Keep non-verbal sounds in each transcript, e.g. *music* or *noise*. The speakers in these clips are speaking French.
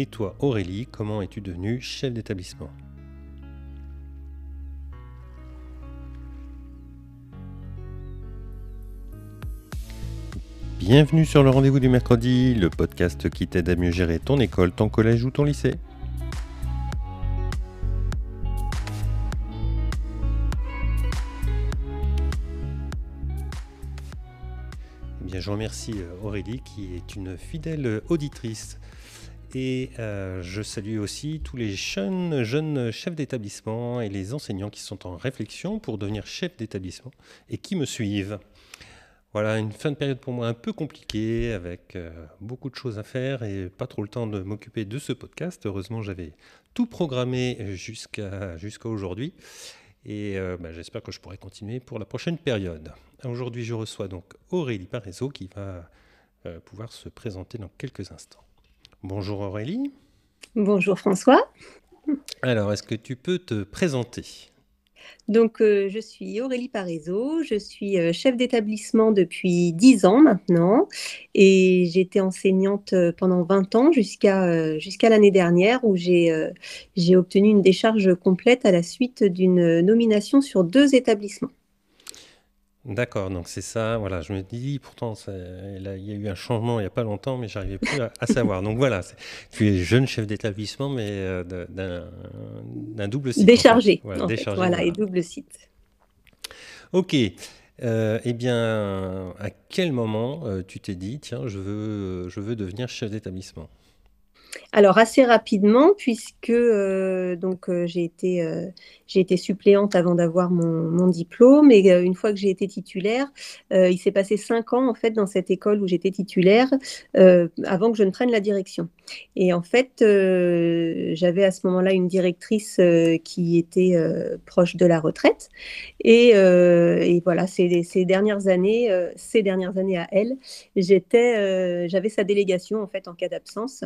Et toi, Aurélie, comment es-tu devenue chef d'établissement? Bienvenue sur le rendez-vous du mercredi, le podcast qui t'aide à mieux gérer ton école, ton collège ou ton lycée. Je remercie euh, Aurélie qui est une fidèle auditrice et euh, je salue aussi tous les jeunes, chefs d'établissement et les enseignants qui sont en réflexion pour devenir chef d'établissement et qui me suivent. Voilà, une fin de période pour moi un peu compliquée, avec euh, beaucoup de choses à faire et pas trop le temps de m'occuper de ce podcast. Heureusement, j'avais tout programmé jusqu'à aujourd'hui. Et euh, bah, j'espère que je pourrai continuer pour la prochaine période. Aujourd'hui, je reçois donc Aurélie Parézo qui va pouvoir se présenter dans quelques instants. Bonjour Aurélie. Bonjour François. Alors, est-ce que tu peux te présenter? Donc, euh, je suis Aurélie Parézo, je suis euh, chef d'établissement depuis 10 ans maintenant et j'ai été enseignante euh, pendant 20 ans jusqu'à l'année dernière où j'ai obtenu une décharge complète à la suite d'une nomination sur deux établissements. D'accord, donc c'est ça, voilà, je me dis, pourtant, il y a eu un changement il n'y a pas longtemps, mais j'arrivais plus à, savoir. Donc voilà, tu es jeune chef d'établissement, mais euh, d'un double site. Déchargé, voilà, voilà, et double site. Ok, euh, eh bien, à quel moment euh, tu t'es dit, tiens, je veux, je veux devenir chef d'établissement? Alors assez rapidement, puisque euh, donc euh, j'ai été, euh, j'ai été suppléante avant d'avoir mon, diplôme, et une fois que j'ai été titulaire, il s'est passé cinq ans en fait dans cette école où j'étais titulaire avant que je ne prenne la direction. Et en fait, j'avais à ce moment-là une directrice qui était proche de la retraite, et, voilà, ces, ces, dernières années, ces dernières années à elle, j'étais, j'avais sa délégation en fait en cas d'absence.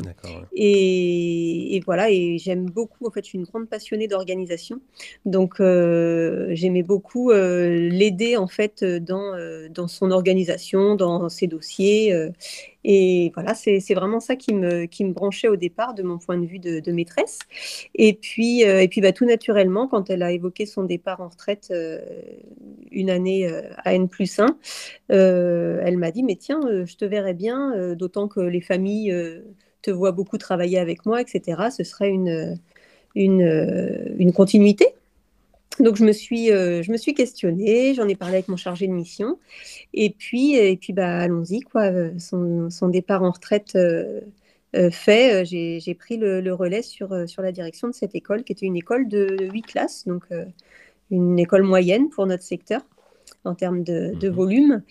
Et, voilà, et j'aime beaucoup, en fait, je suis une grande passionnée d'organisation. Donc, euh, j'aimais beaucoup euh, l'aider, en fait, dans, euh, dans son organisation, dans ses dossiers. et voilà, c'est vraiment ça qui me, qui me branchait au départ, de mon point de vue de, maîtresse. Et puis, et puis bah, tout naturellement, quand elle a évoqué son départ en retraite une année à N plus 1, elle m'a dit, mais tiens, je te verrais bien, d'autant que les familles te vois beaucoup travailler avec moi, etc., ce serait une, continuité. Donc je me suis, euh, je me suis questionnée, j'en ai parlé avec mon chargé de mission, et puis, et puis bah, allons-y, quoi. Son, son, départ en retraite euh, euh, fait, j'ai pris le, relais sur, sur la direction de cette école, qui était une école de 8 classes, donc une école moyenne pour notre secteur en termes de, mhm. volume.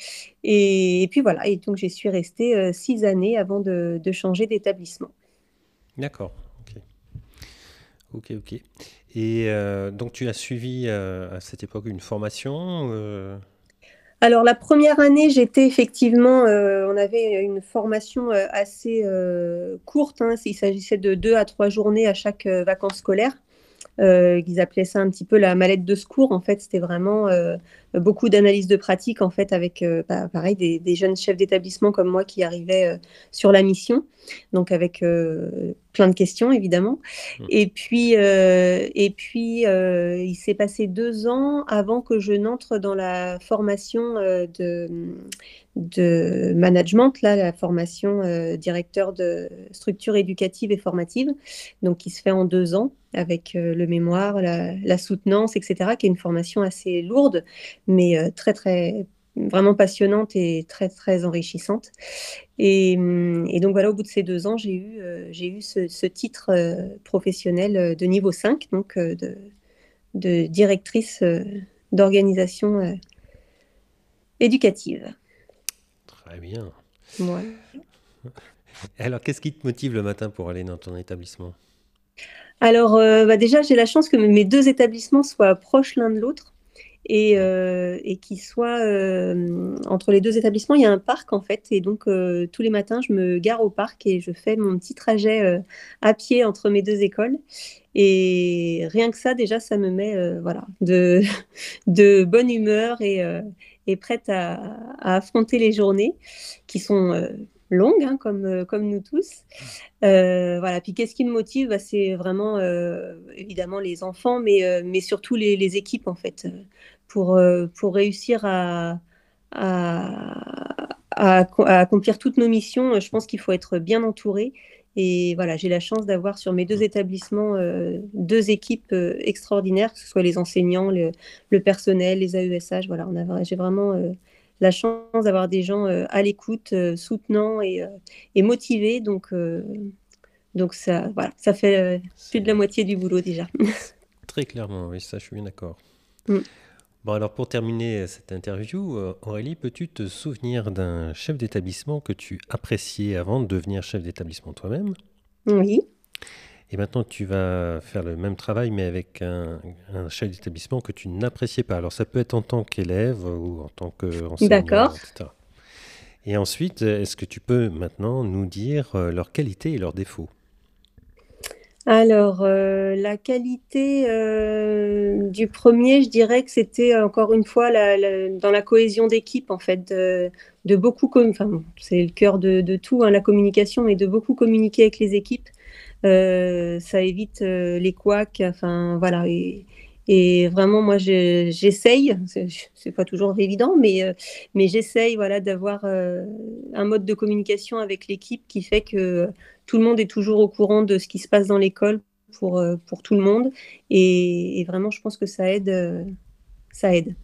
Et, puis voilà, et donc j'y suis restée euh, six années avant de, changer d'établissement. D'accord, ok. Ok, ok. Et euh, donc tu as suivi euh, à cette époque une formation alors la première année, j'étais effectivement, on avait une formation assez courte. Hein, il s'agissait de deux à trois journées à chaque vacances scolaires. Euh, ils appelaient ça un petit peu la mallette de secours. En fait, c'était vraiment euh, beaucoup d'analyses de pratique, en fait, avec, euh, bah, pareil, des, jeunes chefs d'établissement comme moi qui arrivaient sur la mission, donc avec plein de questions, évidemment. Mmh. Et puis, et puis il s'est passé deux ans avant que je n'entre dans la formation de de management, là, la formation euh, directeur de structure éducative et formative, donc qui se fait en deux ans avec euh, le mémoire, la, soutenance, etc., qui est une formation assez lourde, mais euh, très, très, vraiment passionnante et très, très enrichissante. Et, donc voilà, au bout de ces deux ans, j'ai eu, j'ai eu ce, titre professionnel de niveau 5, donc de, de directrice d'organisation éducative. Très bien. *laughs* Alors, qu'est-ce qui te motive le matin pour aller dans ton établissement? Alors, euh, bah déjà, j'ai la chance que mes deux établissements soient proches l'un de l'autre. Et, euh, qui soit euh, entre les deux établissements, il y a un parc en fait. Et donc euh, tous les matins, je me gare au parc et je fais mon petit trajet à pied entre mes deux écoles. Et rien que ça, déjà, ça me met voilà, *laughs* de, bonne humeur et, et prête à, affronter les journées qui sont longue, hein, comme, euh, comme nous tous. Euh, voilà. Puis qu'est-ce qui me motive? Bah, C'est vraiment euh, évidemment les enfants, mais, mais surtout les, équipes en fait, pour, pour réussir à, à, à, accomplir toutes nos missions. Je pense qu'il faut être bien entouré. Et voilà, j'ai la chance d'avoir sur mes deux établissements deux équipes extraordinaires, que ce soit les enseignants, le, le personnel, les AESH. Voilà, j'ai vraiment la chance d'avoir des gens euh, à l'écoute, euh, soutenants et, euh, et, motivés. Donc, donc ça, voilà, ça fait plus de la moitié du boulot déjà. Très clairement, oui, ça je suis bien d'accord. Mm. Bon, alors pour terminer cette interview, Aurélie, peux-tu te souvenir d'un chef d'établissement que tu appréciais avant de devenir chef d'établissement toi-même? Oui. Et maintenant, tu vas faire le même travail, mais avec un, chef d'établissement que tu n'appréciais pas. Alors, ça peut être en tant qu'élève ou en tant qu'enseignant, D'accord. etc. Et ensuite, est-ce que tu peux maintenant nous dire euh, leurs qualités et leurs défauts? Alors, euh, la qualité euh, du premier, je dirais que c'était encore une fois dans la cohésion d'équipe, en fait, de, beaucoup, enfin, c'est le cœur de, tout, hein, la communication, mais de beaucoup communiquer avec les équipes, euh, ça évite euh, les couacs. Enfin, voilà. Et, vraiment, moi, j'essaye, c'est pas toujours évident, mais, euh, mais j'essaye voilà, d'avoir un mode de communication avec l'équipe qui fait que tout le monde est toujours au courant de ce qui se passe dans l'école pour, pour tout le monde. Et, et, vraiment, je pense que ça aide. ça aide.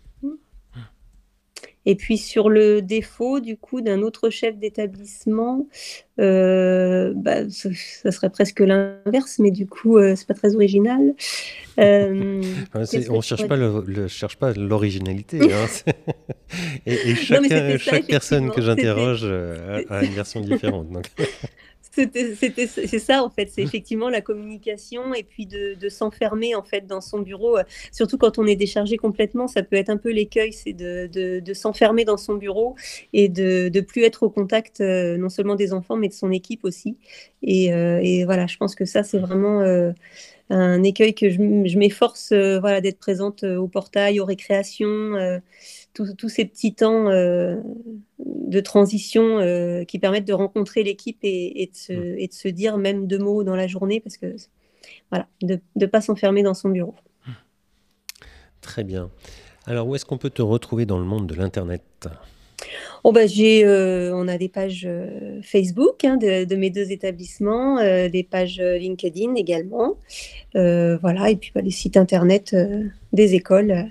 Et puis sur le défaut du coup d'un autre chef d'établissement, euh, bah, ça, serait presque l'inverse, mais du coup euh, c'est pas très original. Euh, *laughs* on cherche pas le, cherche pas l'originalité. Hein, *laughs* *laughs* et, chaque personne que j'interroge a, une version différente. Donc. C'est ça en fait, c'est mmh. effectivement la communication et puis de, s'enfermer en fait dans son bureau. Euh, surtout quand on est déchargé complètement, ça peut être un peu l'écueil, c'est de, s'enfermer dans son bureau et de ne plus être au contact euh, non seulement des enfants mais de son équipe aussi. Et, euh, voilà, je pense que ça c'est vraiment un écueil que je, m'efforce voilà d'être présente au portail, aux récréations tous ces petits temps euh, de transition euh, qui permettent de rencontrer l'équipe et, de se, dire même deux mots dans la journée, parce que voilà, de ne pas s'enfermer dans son bureau. Très bien. Alors, où est-ce qu'on peut te retrouver dans le monde de l'Internet? Oh bah j'ai, euh, on a des pages Facebook hein, de, mes deux établissements, des pages LinkedIn également, voilà, et puis bah, les sites internet des écoles.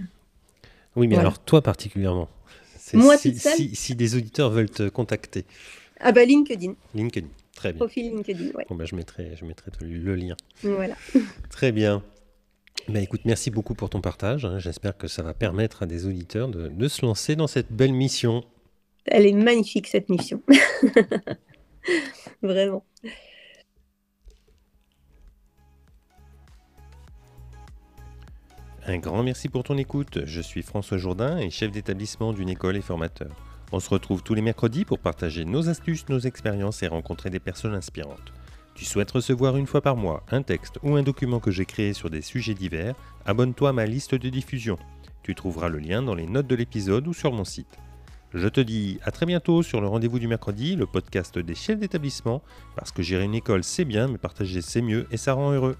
Oui, mais alors toi particulièrement Moi, si, si, des auditeurs veulent te contacter. Ah bah LinkedIn. LinkedIn, très bien. Profil LinkedIn, ouais. Bon bah, je mettrai, je mettrai le lien. Voilà. *laughs* très bien. Bah, écoute, merci beaucoup pour ton partage. Hein. J'espère que ça va permettre à des auditeurs de, de se lancer dans cette belle mission. Elle est magnifique, cette mission. *laughs* Vraiment. Un grand merci pour ton écoute. Je suis François Jourdain et chef d'établissement d'une école et formateur. On se retrouve tous les mercredis pour partager nos astuces, nos expériences et rencontrer des personnes inspirantes. Tu souhaites recevoir une fois par mois un texte ou un document que j'ai créé sur des sujets divers Abonne-toi à ma liste de diffusion. Tu trouveras le lien dans les notes de l'épisode ou sur mon site. Je te dis à très bientôt sur le rendez-vous du mercredi, le podcast des chefs d'établissement, parce que gérer une école c'est bien, mais partager c'est mieux et ça rend heureux.